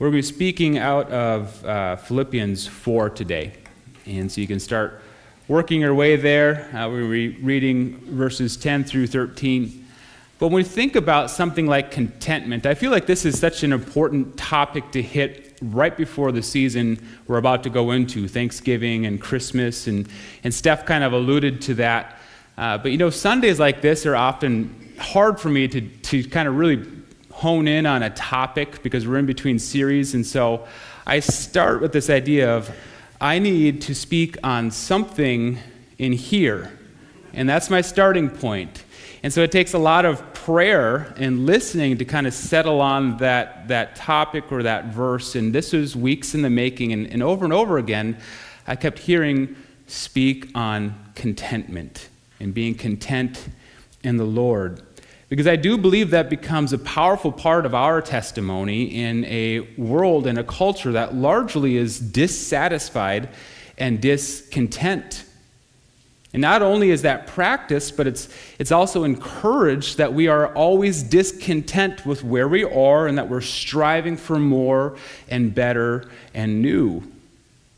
We're going to be speaking out of uh, Philippians 4 today. And so you can start working your way there. Uh, we're re- reading verses 10 through 13. But when we think about something like contentment, I feel like this is such an important topic to hit right before the season we're about to go into Thanksgiving and Christmas. And, and Steph kind of alluded to that. Uh, but you know, Sundays like this are often hard for me to, to kind of really hone in on a topic because we're in between series. And so I start with this idea of I need to speak on something in here. And that's my starting point. And so it takes a lot of prayer and listening to kind of settle on that, that topic or that verse. And this was weeks in the making. And, and over and over again, I kept hearing speak on contentment and being content in the Lord. Because I do believe that becomes a powerful part of our testimony in a world and a culture that largely is dissatisfied and discontent. And not only is that practiced, but it's, it's also encouraged that we are always discontent with where we are and that we're striving for more and better and new.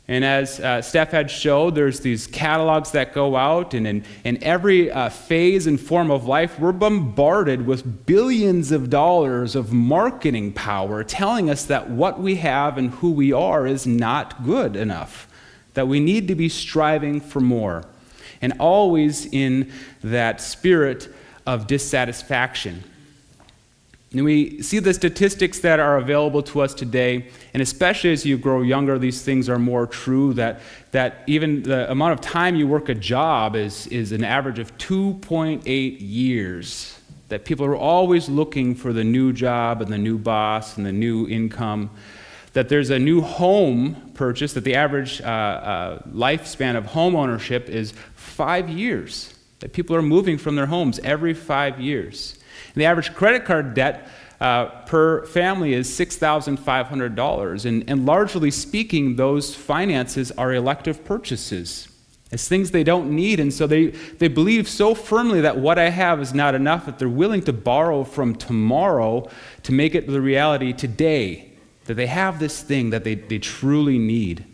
And as uh, Steph had showed, there's these catalogs that go out, and in, in every uh, phase and form of life, we're bombarded with billions of dollars of marketing power telling us that what we have and who we are is not good enough, that we need to be striving for more, and always in that spirit of dissatisfaction. And we see the statistics that are available to us today, and especially as you grow younger, these things are more true that, that even the amount of time you work a job is, is an average of 2.8 years. That people are always looking for the new job and the new boss and the new income. That there's a new home purchase, that the average uh, uh, lifespan of home ownership is five years. That people are moving from their homes every five years. And the average credit card debt uh, per family is $6,500. And, and largely speaking, those finances are elective purchases. It's things they don't need, and so they, they believe so firmly that what I have is not enough that they're willing to borrow from tomorrow to make it the reality today, that they have this thing that they, they truly need.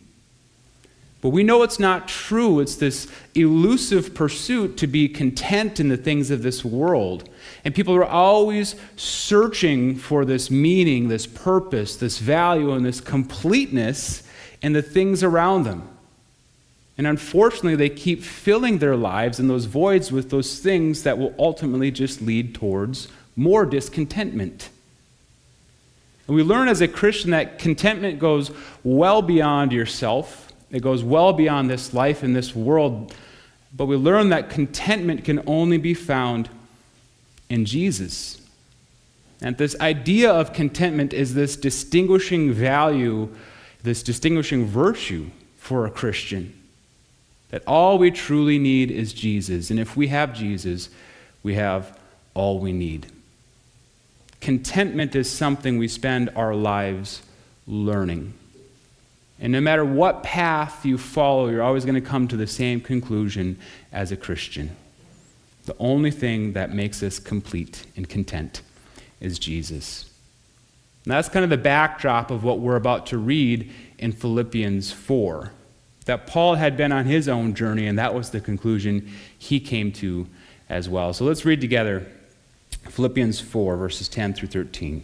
But we know it's not true. It's this elusive pursuit to be content in the things of this world. And people are always searching for this meaning, this purpose, this value, and this completeness in the things around them. And unfortunately, they keep filling their lives and those voids with those things that will ultimately just lead towards more discontentment. And we learn as a Christian that contentment goes well beyond yourself it goes well beyond this life in this world. But we learn that contentment can only be found in Jesus. And this idea of contentment is this distinguishing value, this distinguishing virtue for a Christian. That all we truly need is Jesus. And if we have Jesus, we have all we need. Contentment is something we spend our lives learning. And no matter what path you follow, you're always going to come to the same conclusion as a Christian. The only thing that makes us complete and content is Jesus. And that's kind of the backdrop of what we're about to read in Philippians 4. That Paul had been on his own journey, and that was the conclusion he came to as well. So let's read together Philippians 4, verses 10 through 13.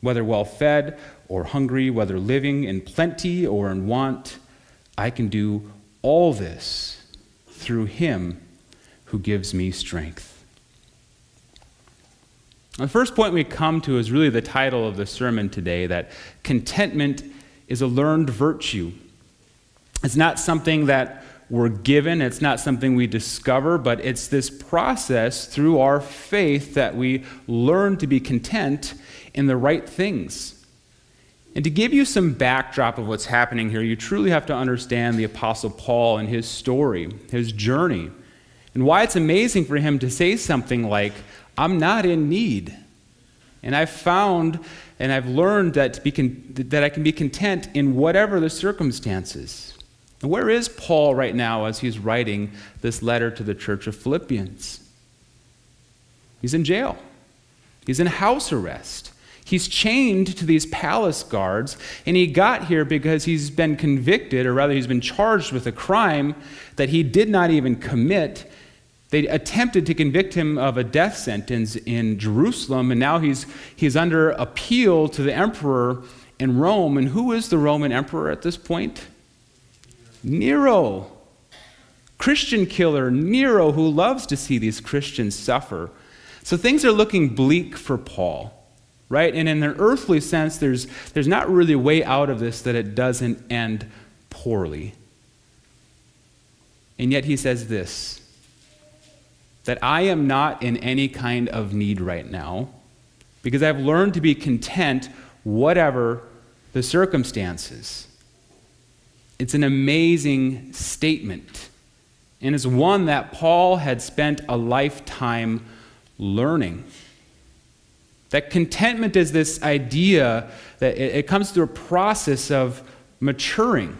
whether well fed or hungry, whether living in plenty or in want, I can do all this through him who gives me strength. The first point we come to is really the title of the sermon today that contentment is a learned virtue. It's not something that we're given. It's not something we discover, but it's this process through our faith that we learn to be content in the right things. And to give you some backdrop of what's happening here, you truly have to understand the Apostle Paul and his story, his journey, and why it's amazing for him to say something like, I'm not in need. And I've found and I've learned that, con- that I can be content in whatever the circumstances. And where is Paul right now as he's writing this letter to the church of Philippians? He's in jail, he's in house arrest. He's chained to these palace guards, and he got here because he's been convicted, or rather, he's been charged with a crime that he did not even commit. They attempted to convict him of a death sentence in Jerusalem, and now he's, he's under appeal to the emperor in Rome. And who is the Roman emperor at this point? Nero, Christian killer, Nero, who loves to see these Christians suffer. So things are looking bleak for Paul, right? And in an earthly sense, there's, there's not really a way out of this that it doesn't end poorly. And yet he says this that I am not in any kind of need right now because I've learned to be content, whatever the circumstances. It's an amazing statement, and it's one that Paul had spent a lifetime learning. That contentment is this idea that it, comes through a process of maturing.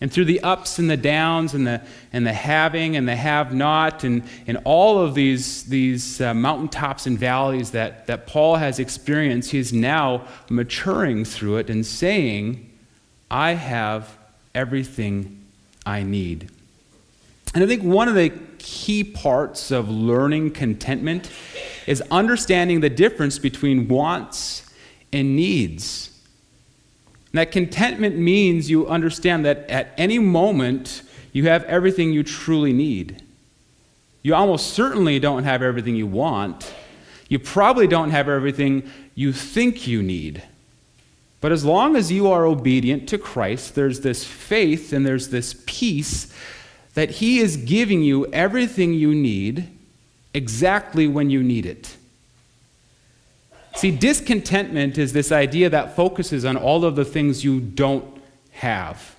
And through the ups and the downs and the, and the having and the have not, and, and all of these, these uh, mountaintops and valleys that, that Paul has experienced, he's now maturing through it and saying, I have everything I need. And I think one of the key parts of learning contentment is understanding the difference between wants and needs. And that contentment means you understand that at any moment you have everything you truly need. You almost certainly don't have everything you want. You probably don't have everything you think you need. But as long as you are obedient to Christ, there's this faith and there's this peace that He is giving you everything you need exactly when you need it. See, discontentment is this idea that focuses on all of the things you don't have.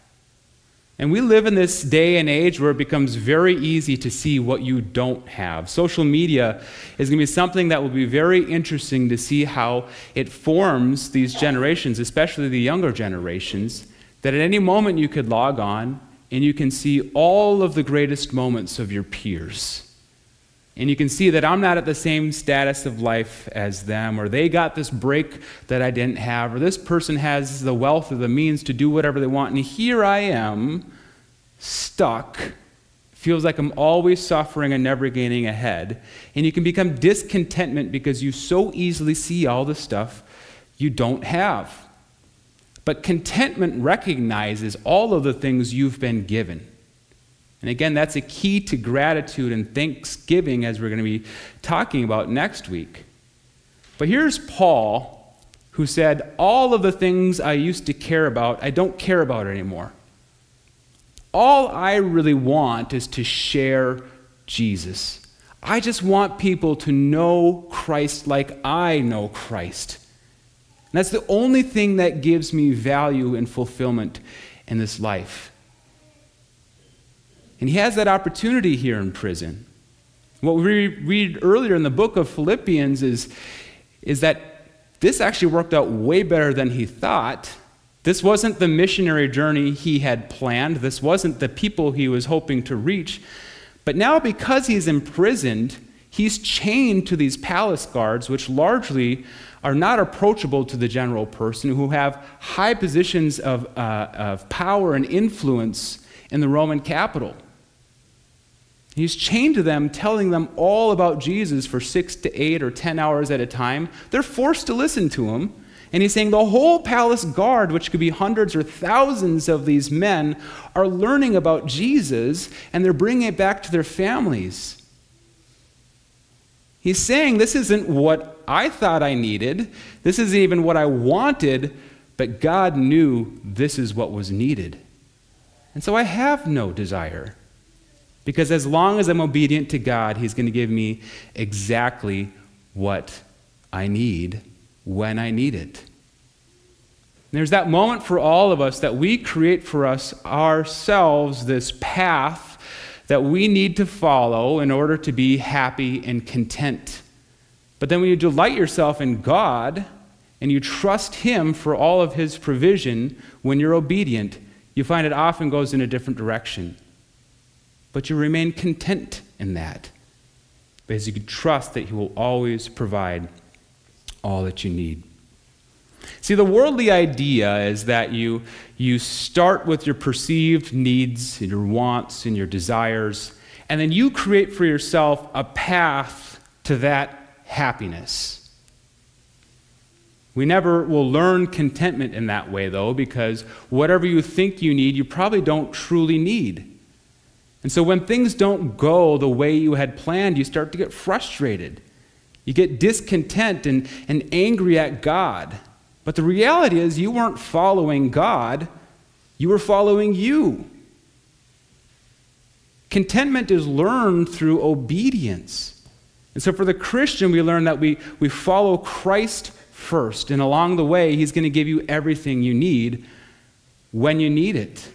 And we live in this day and age where it becomes very easy to see what you don't have. Social media is going to be something that will be very interesting to see how it forms these generations, especially the younger generations, that at any moment you could log on and you can see all of the greatest moments of your peers. And you can see that I'm not at the same status of life as them, or they got this break that I didn't have, or this person has the wealth or the means to do whatever they want. And here I am, stuck. Feels like I'm always suffering and never gaining ahead. And you can become discontentment because you so easily see all the stuff you don't have. But contentment recognizes all of the things you've been given. And again, that's a key to gratitude and thanksgiving as we're going to be talking about next week. But here's Paul who said, All of the things I used to care about, I don't care about anymore. All I really want is to share Jesus. I just want people to know Christ like I know Christ. And that's the only thing that gives me value and fulfillment in this life. And he has that opportunity here in prison. What we read earlier in the book of Philippians is, is that this actually worked out way better than he thought. This wasn't the missionary journey he had planned, this wasn't the people he was hoping to reach. But now, because he's imprisoned, he's chained to these palace guards, which largely are not approachable to the general person, who have high positions of, uh, of power and influence in the Roman capital. He's chained to them, telling them all about Jesus for six to eight or ten hours at a time. They're forced to listen to him. And he's saying the whole palace guard, which could be hundreds or thousands of these men, are learning about Jesus and they're bringing it back to their families. He's saying, This isn't what I thought I needed, this isn't even what I wanted, but God knew this is what was needed. And so I have no desire. Because as long as I'm obedient to God, He's going to give me exactly what I need when I need it. And there's that moment for all of us that we create for us ourselves this path that we need to follow in order to be happy and content. But then when you delight yourself in God and you trust Him for all of His provision when you're obedient, you find it often goes in a different direction. But you remain content in that because you can trust that He will always provide all that you need. See, the worldly idea is that you, you start with your perceived needs and your wants and your desires, and then you create for yourself a path to that happiness. We never will learn contentment in that way, though, because whatever you think you need, you probably don't truly need. And so when things don't go the way you had planned, you start to get frustrated. You get discontent and, and angry at God. But the reality is, you weren't following God, you were following you. Contentment is learned through obedience. And so for the Christian, we learn that we, we follow Christ first. And along the way, He's going to give you everything you need when you need it.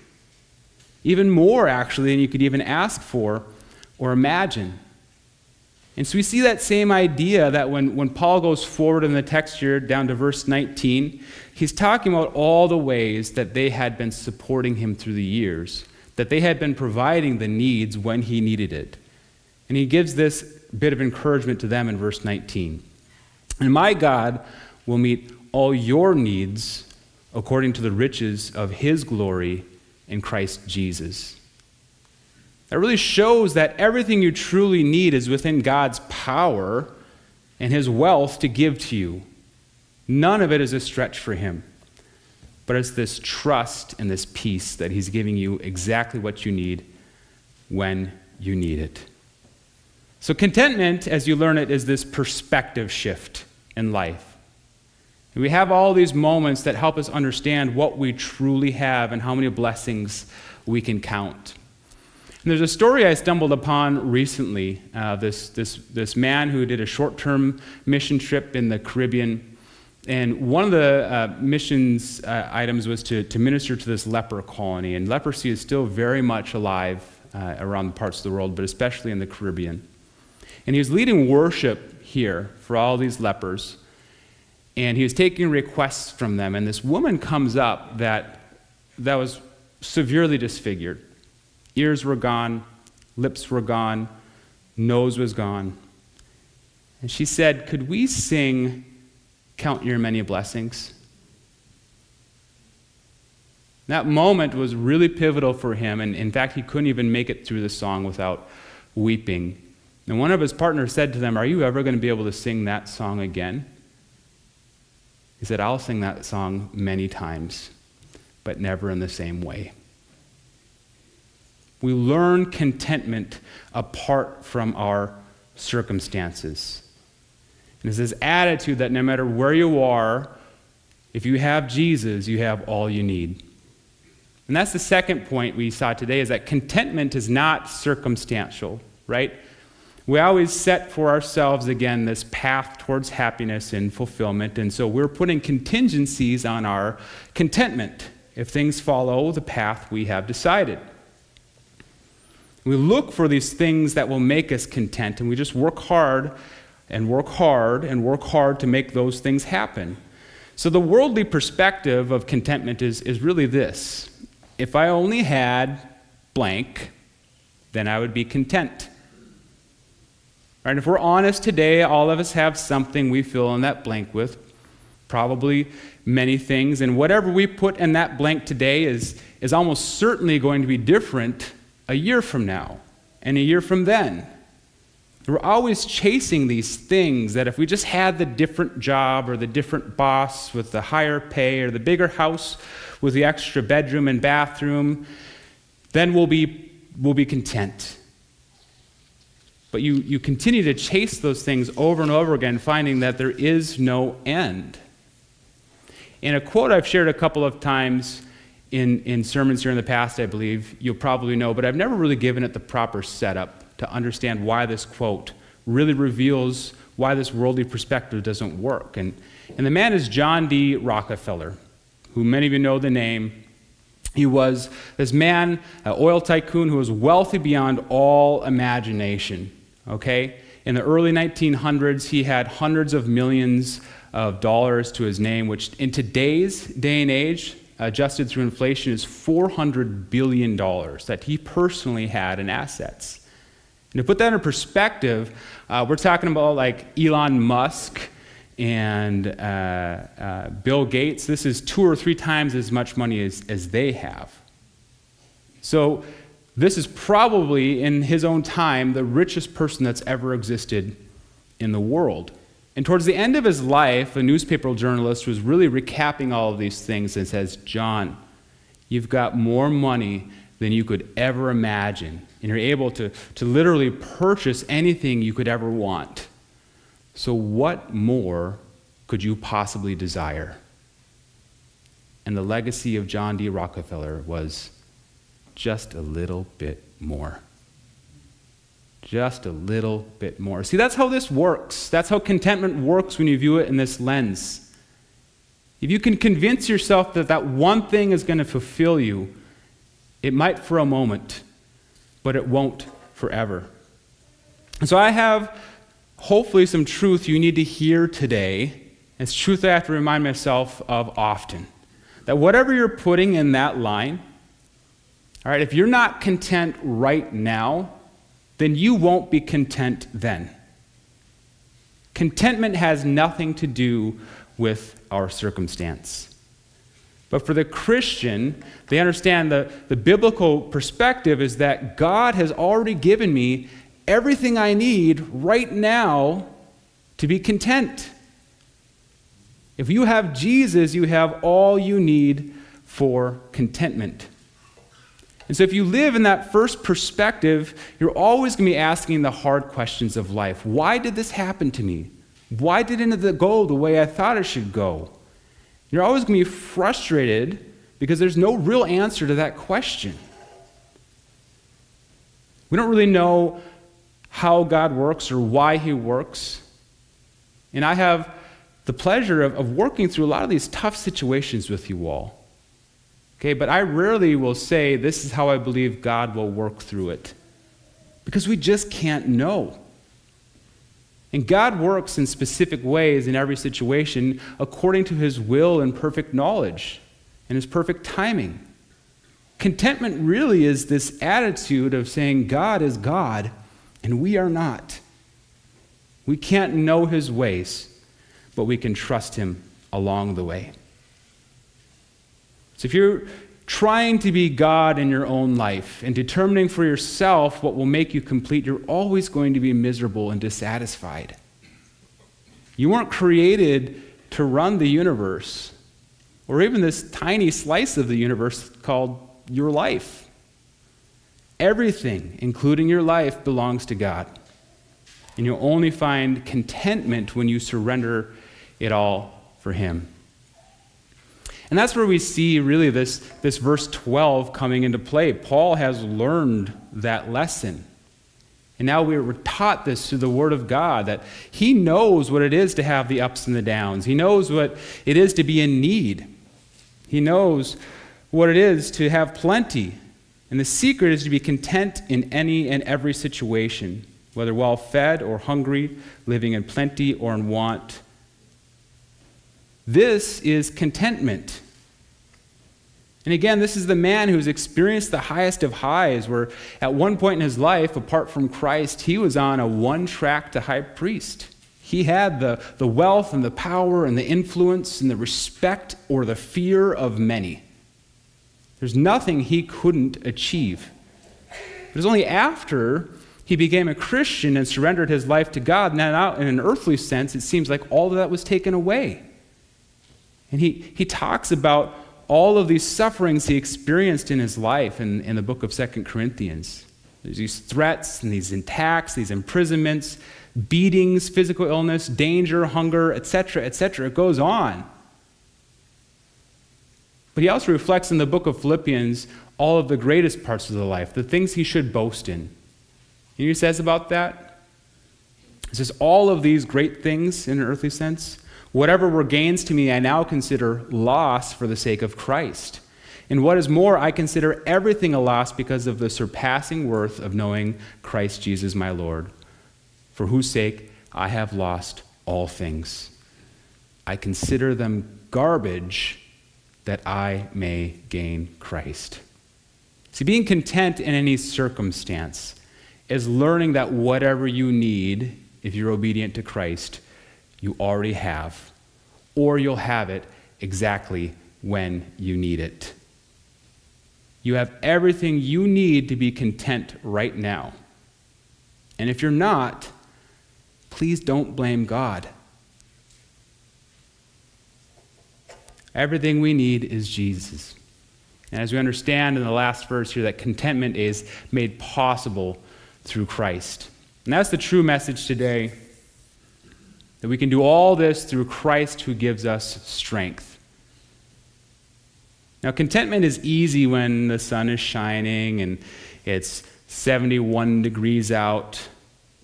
Even more, actually, than you could even ask for or imagine. And so we see that same idea that when, when Paul goes forward in the text here down to verse 19, he's talking about all the ways that they had been supporting him through the years, that they had been providing the needs when he needed it. And he gives this bit of encouragement to them in verse 19. And my God will meet all your needs according to the riches of his glory in Christ Jesus. That really shows that everything you truly need is within God's power and His wealth to give to you. None of it is a stretch for Him. But it's this trust and this peace that He's giving you exactly what you need when you need it. So, contentment, as you learn it, is this perspective shift in life. We have all these moments that help us understand what we truly have and how many blessings we can count. And there's a story I stumbled upon recently. Uh, this, this, this man who did a short term mission trip in the Caribbean. And one of the uh, missions uh, items was to, to minister to this leper colony. And leprosy is still very much alive uh, around parts of the world, but especially in the Caribbean. And he was leading worship here for all these lepers. And he was taking requests from them. And this woman comes up that, that was severely disfigured. Ears were gone, lips were gone, nose was gone. And she said, Could we sing Count Your Many Blessings? That moment was really pivotal for him, and in fact, he couldn't even make it through the song without weeping. And one of his partners said to them, Are you ever going to be able to sing that song again? He said, I'll sing that song many times, but never in the same way. We learn contentment apart from our circumstances. And it's this attitude that no matter where you are, if you have Jesus, you have all you need. And that's the second point we saw today is that contentment is not circumstantial, right? We always set for ourselves, again, this path towards happiness and fulfillment. And so we're putting contingencies on our contentment if things follow the path we have decided. We look for these things that will make us content, and we just work hard and work hard and work hard to make those things happen. So, the worldly perspective of contentment is, is really this if I only had blank, then I would be content. Right? If we're honest today, all of us have something we fill in that blank with, probably many things, and whatever we put in that blank today is, is almost certainly going to be different a year from now and a year from then. We're always chasing these things that if we just had the different job or the different boss with the higher pay or the bigger house with the extra bedroom and bathroom, then we'll be, we'll be content. But you, you continue to chase those things over and over again, finding that there is no end. In a quote I've shared a couple of times, in, in sermons here in the past, I believe, you'll probably know, but I've never really given it the proper setup to understand why this quote really reveals why this worldly perspective doesn't work. And, and the man is John D. Rockefeller, who many of you know the name. He was this man, an oil tycoon who was wealthy beyond all imagination. Okay? In the early 1900s, he had hundreds of millions of dollars to his name, which in today's day and age, adjusted through inflation, is $400 billion that he personally had in assets. And to put that in perspective, uh, we're talking about like Elon Musk and uh, uh, Bill Gates. This is two or three times as much money as, as they have. So, this is probably, in his own time, the richest person that's ever existed in the world. And towards the end of his life, a newspaper journalist was really recapping all of these things and says, John, you've got more money than you could ever imagine. And you're able to, to literally purchase anything you could ever want. So, what more could you possibly desire? And the legacy of John D. Rockefeller was just a little bit more. Just a little bit more. See, that's how this works. That's how contentment works when you view it in this lens. If you can convince yourself that that one thing is going to fulfill you, it might for a moment, but it won't forever. And so I have hopefully some truth you need to hear today. It's truth I have to remind myself of often. That whatever you're putting in that line, all right, if you're not content right now, then you won't be content then. Contentment has nothing to do with our circumstance. But for the Christian, they understand the, the biblical perspective is that God has already given me everything I need right now to be content. If you have Jesus, you have all you need for contentment. And so, if you live in that first perspective, you're always going to be asking the hard questions of life. Why did this happen to me? Why didn't it go the way I thought it should go? You're always going to be frustrated because there's no real answer to that question. We don't really know how God works or why He works. And I have the pleasure of, of working through a lot of these tough situations with you all. Okay, but I rarely will say, This is how I believe God will work through it. Because we just can't know. And God works in specific ways in every situation according to his will and perfect knowledge and his perfect timing. Contentment really is this attitude of saying, God is God and we are not. We can't know his ways, but we can trust him along the way. So if you're trying to be God in your own life and determining for yourself what will make you complete, you're always going to be miserable and dissatisfied. You weren't created to run the universe or even this tiny slice of the universe called your life. Everything, including your life, belongs to God. And you'll only find contentment when you surrender it all for Him. And that's where we see really this, this verse 12 coming into play. Paul has learned that lesson. And now we're taught this through the Word of God that he knows what it is to have the ups and the downs. He knows what it is to be in need. He knows what it is to have plenty. And the secret is to be content in any and every situation, whether well fed or hungry, living in plenty or in want. This is contentment. And again, this is the man who's experienced the highest of highs, where at one point in his life, apart from Christ, he was on a one track to high priest. He had the, the wealth and the power and the influence and the respect or the fear of many. There's nothing he couldn't achieve. It was only after he became a Christian and surrendered his life to God, now, in an earthly sense, it seems like all of that was taken away. And he, he talks about all of these sufferings he experienced in his life in, in the book of Second Corinthians. There's these threats and these attacks, these imprisonments, beatings, physical illness, danger, hunger, etc., etc. It goes on. But he also reflects in the book of Philippians all of the greatest parts of the life, the things he should boast in. You know he says about that? He says, All of these great things in an earthly sense, whatever were gains to me, I now consider loss for the sake of Christ. And what is more, I consider everything a loss because of the surpassing worth of knowing Christ Jesus my Lord, for whose sake I have lost all things. I consider them garbage that I may gain Christ. See, being content in any circumstance is learning that whatever you need, if you're obedient to Christ, you already have, or you'll have it exactly when you need it. You have everything you need to be content right now. And if you're not, please don't blame God. Everything we need is Jesus. And as we understand in the last verse here, that contentment is made possible through Christ. And that's the true message today that we can do all this through Christ who gives us strength. Now, contentment is easy when the sun is shining and it's 71 degrees out.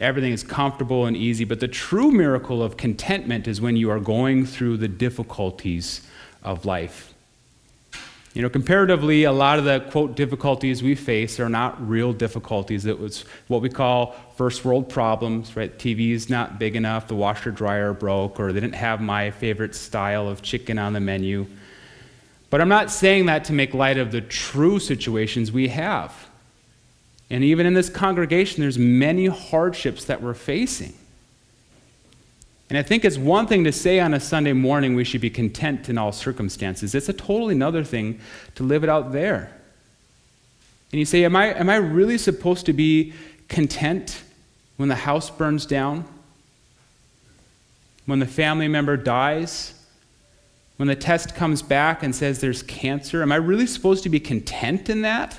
Everything is comfortable and easy, but the true miracle of contentment is when you are going through the difficulties of life. You know, comparatively, a lot of the quote difficulties we face are not real difficulties. It was what we call first world problems, right? TV's not big enough, the washer dryer broke, or they didn't have my favorite style of chicken on the menu. But I'm not saying that to make light of the true situations we have. And even in this congregation, there's many hardships that we're facing. And I think it's one thing to say on a Sunday morning we should be content in all circumstances. It's a totally another thing to live it out there. And you say, Am I, am I really supposed to be content when the house burns down? When the family member dies? when the test comes back and says there's cancer, am I really supposed to be content in that?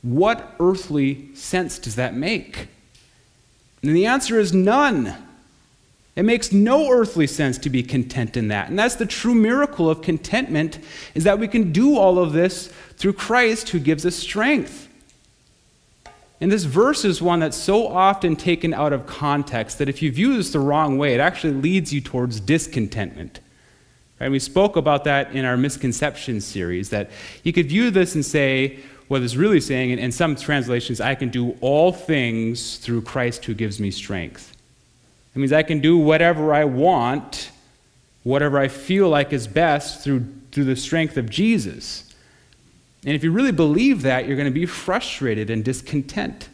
What earthly sense does that make? And the answer is none. It makes no earthly sense to be content in that. And that's the true miracle of contentment is that we can do all of this through Christ who gives us strength. And this verse is one that's so often taken out of context that if you view this the wrong way, it actually leads you towards discontentment. Right? We spoke about that in our misconceptions series, that you could view this and say, what it's really saying, in some translations, I can do all things through Christ who gives me strength. It means I can do whatever I want, whatever I feel like is best through, through the strength of Jesus. And if you really believe that, you're going to be frustrated and discontent.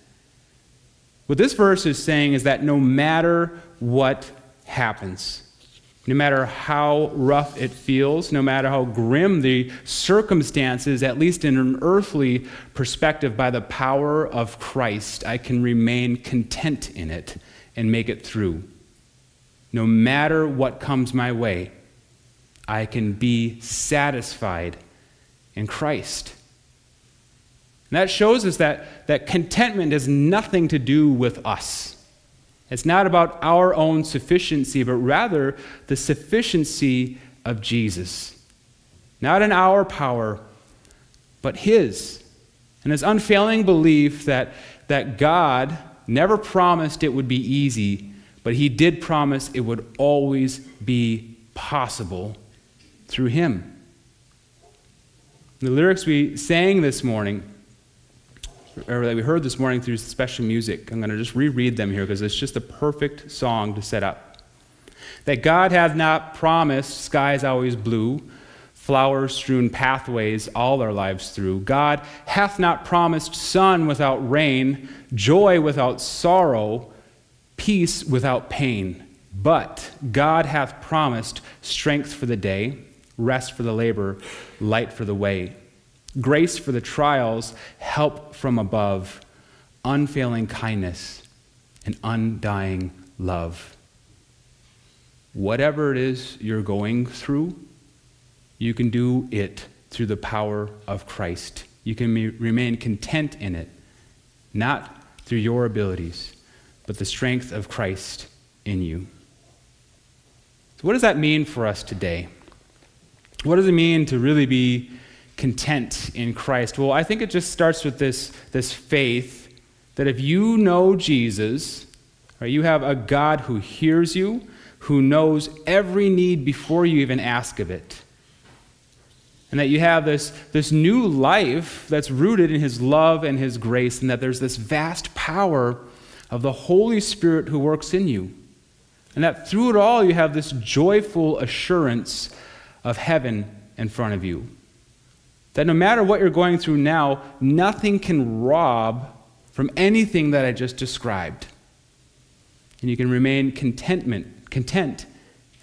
What this verse is saying is that no matter what happens, no matter how rough it feels, no matter how grim the circumstances, at least in an earthly perspective, by the power of Christ, I can remain content in it and make it through. No matter what comes my way, I can be satisfied in Christ. And that shows us that, that contentment has nothing to do with us. It's not about our own sufficiency, but rather the sufficiency of Jesus. Not in our power, but His. And His unfailing belief that, that God never promised it would be easy, but He did promise it would always be possible through Him. The lyrics we sang this morning or that we heard this morning through special music. I'm going to just reread them here because it's just a perfect song to set up. That God hath not promised skies always blue, flowers strewn pathways all our lives through. God hath not promised sun without rain, joy without sorrow, peace without pain. But God hath promised strength for the day, rest for the labor, light for the way grace for the trials, help from above, unfailing kindness, and undying love. Whatever it is you're going through, you can do it through the power of Christ. You can remain content in it, not through your abilities, but the strength of Christ in you. So, what does that mean for us today? What does it mean to really be content in Christ? Well, I think it just starts with this, this faith that if you know Jesus, right, you have a God who hears you, who knows every need before you even ask of it. And that you have this, this new life that's rooted in his love and his grace, and that there's this vast power of the Holy Spirit who works in you. And that through it all, you have this joyful assurance of heaven in front of you. That no matter what you're going through now, nothing can rob from anything that I just described. And you can remain contentment, content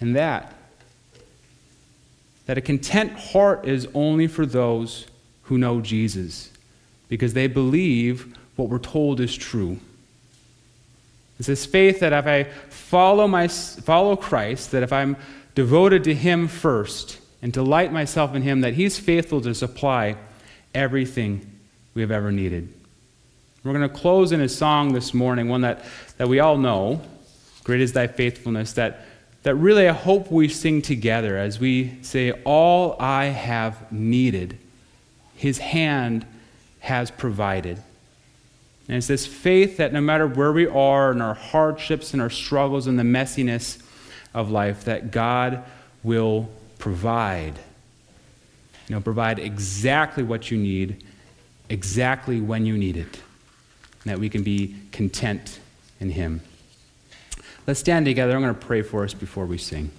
in that. That a content heart is only for those who know Jesus, because they believe what we're told is true. It's this faith that if I follow, my, follow Christ, that if I'm devoted to Him first and delight myself in Him, that He's faithful to supply everything we have ever needed. We're going to close in a song this morning, one that, that we all know Great is Thy faithfulness, that, that really I hope we sing together as we say, All I have needed, His hand has provided. And it's this faith that no matter where we are in our hardships and our struggles and the messiness of life, that God will provide. You know, provide exactly what you need, exactly when you need it, and that we can be content in Him. Let's stand together. I'm going to pray for us before we sing.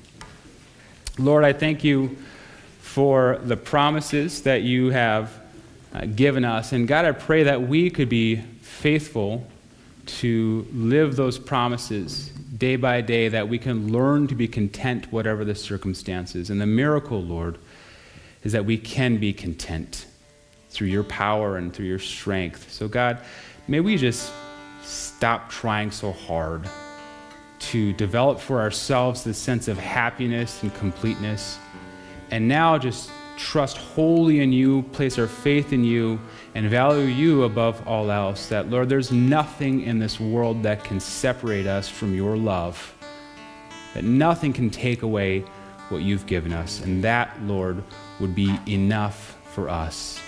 Lord, I thank you for the promises that you have uh, given us. And God, I pray that we could be faithful to live those promises day by day, that we can learn to be content, whatever the circumstances. And the miracle, Lord, is that we can be content through your power and through your strength. So, God, may we just stop trying so hard to develop for ourselves this sense of happiness and completeness. And now just trust wholly in you, place our faith in you, and value you above all else. That, Lord, there's nothing in this world that can separate us from your love, that nothing can take away what you've given us. And that, Lord, would be enough for us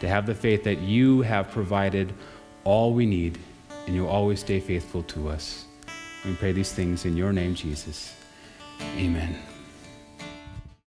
to have the faith that you have provided all we need, and you'll always stay faithful to us. We pray these things in your name, Jesus. Amen.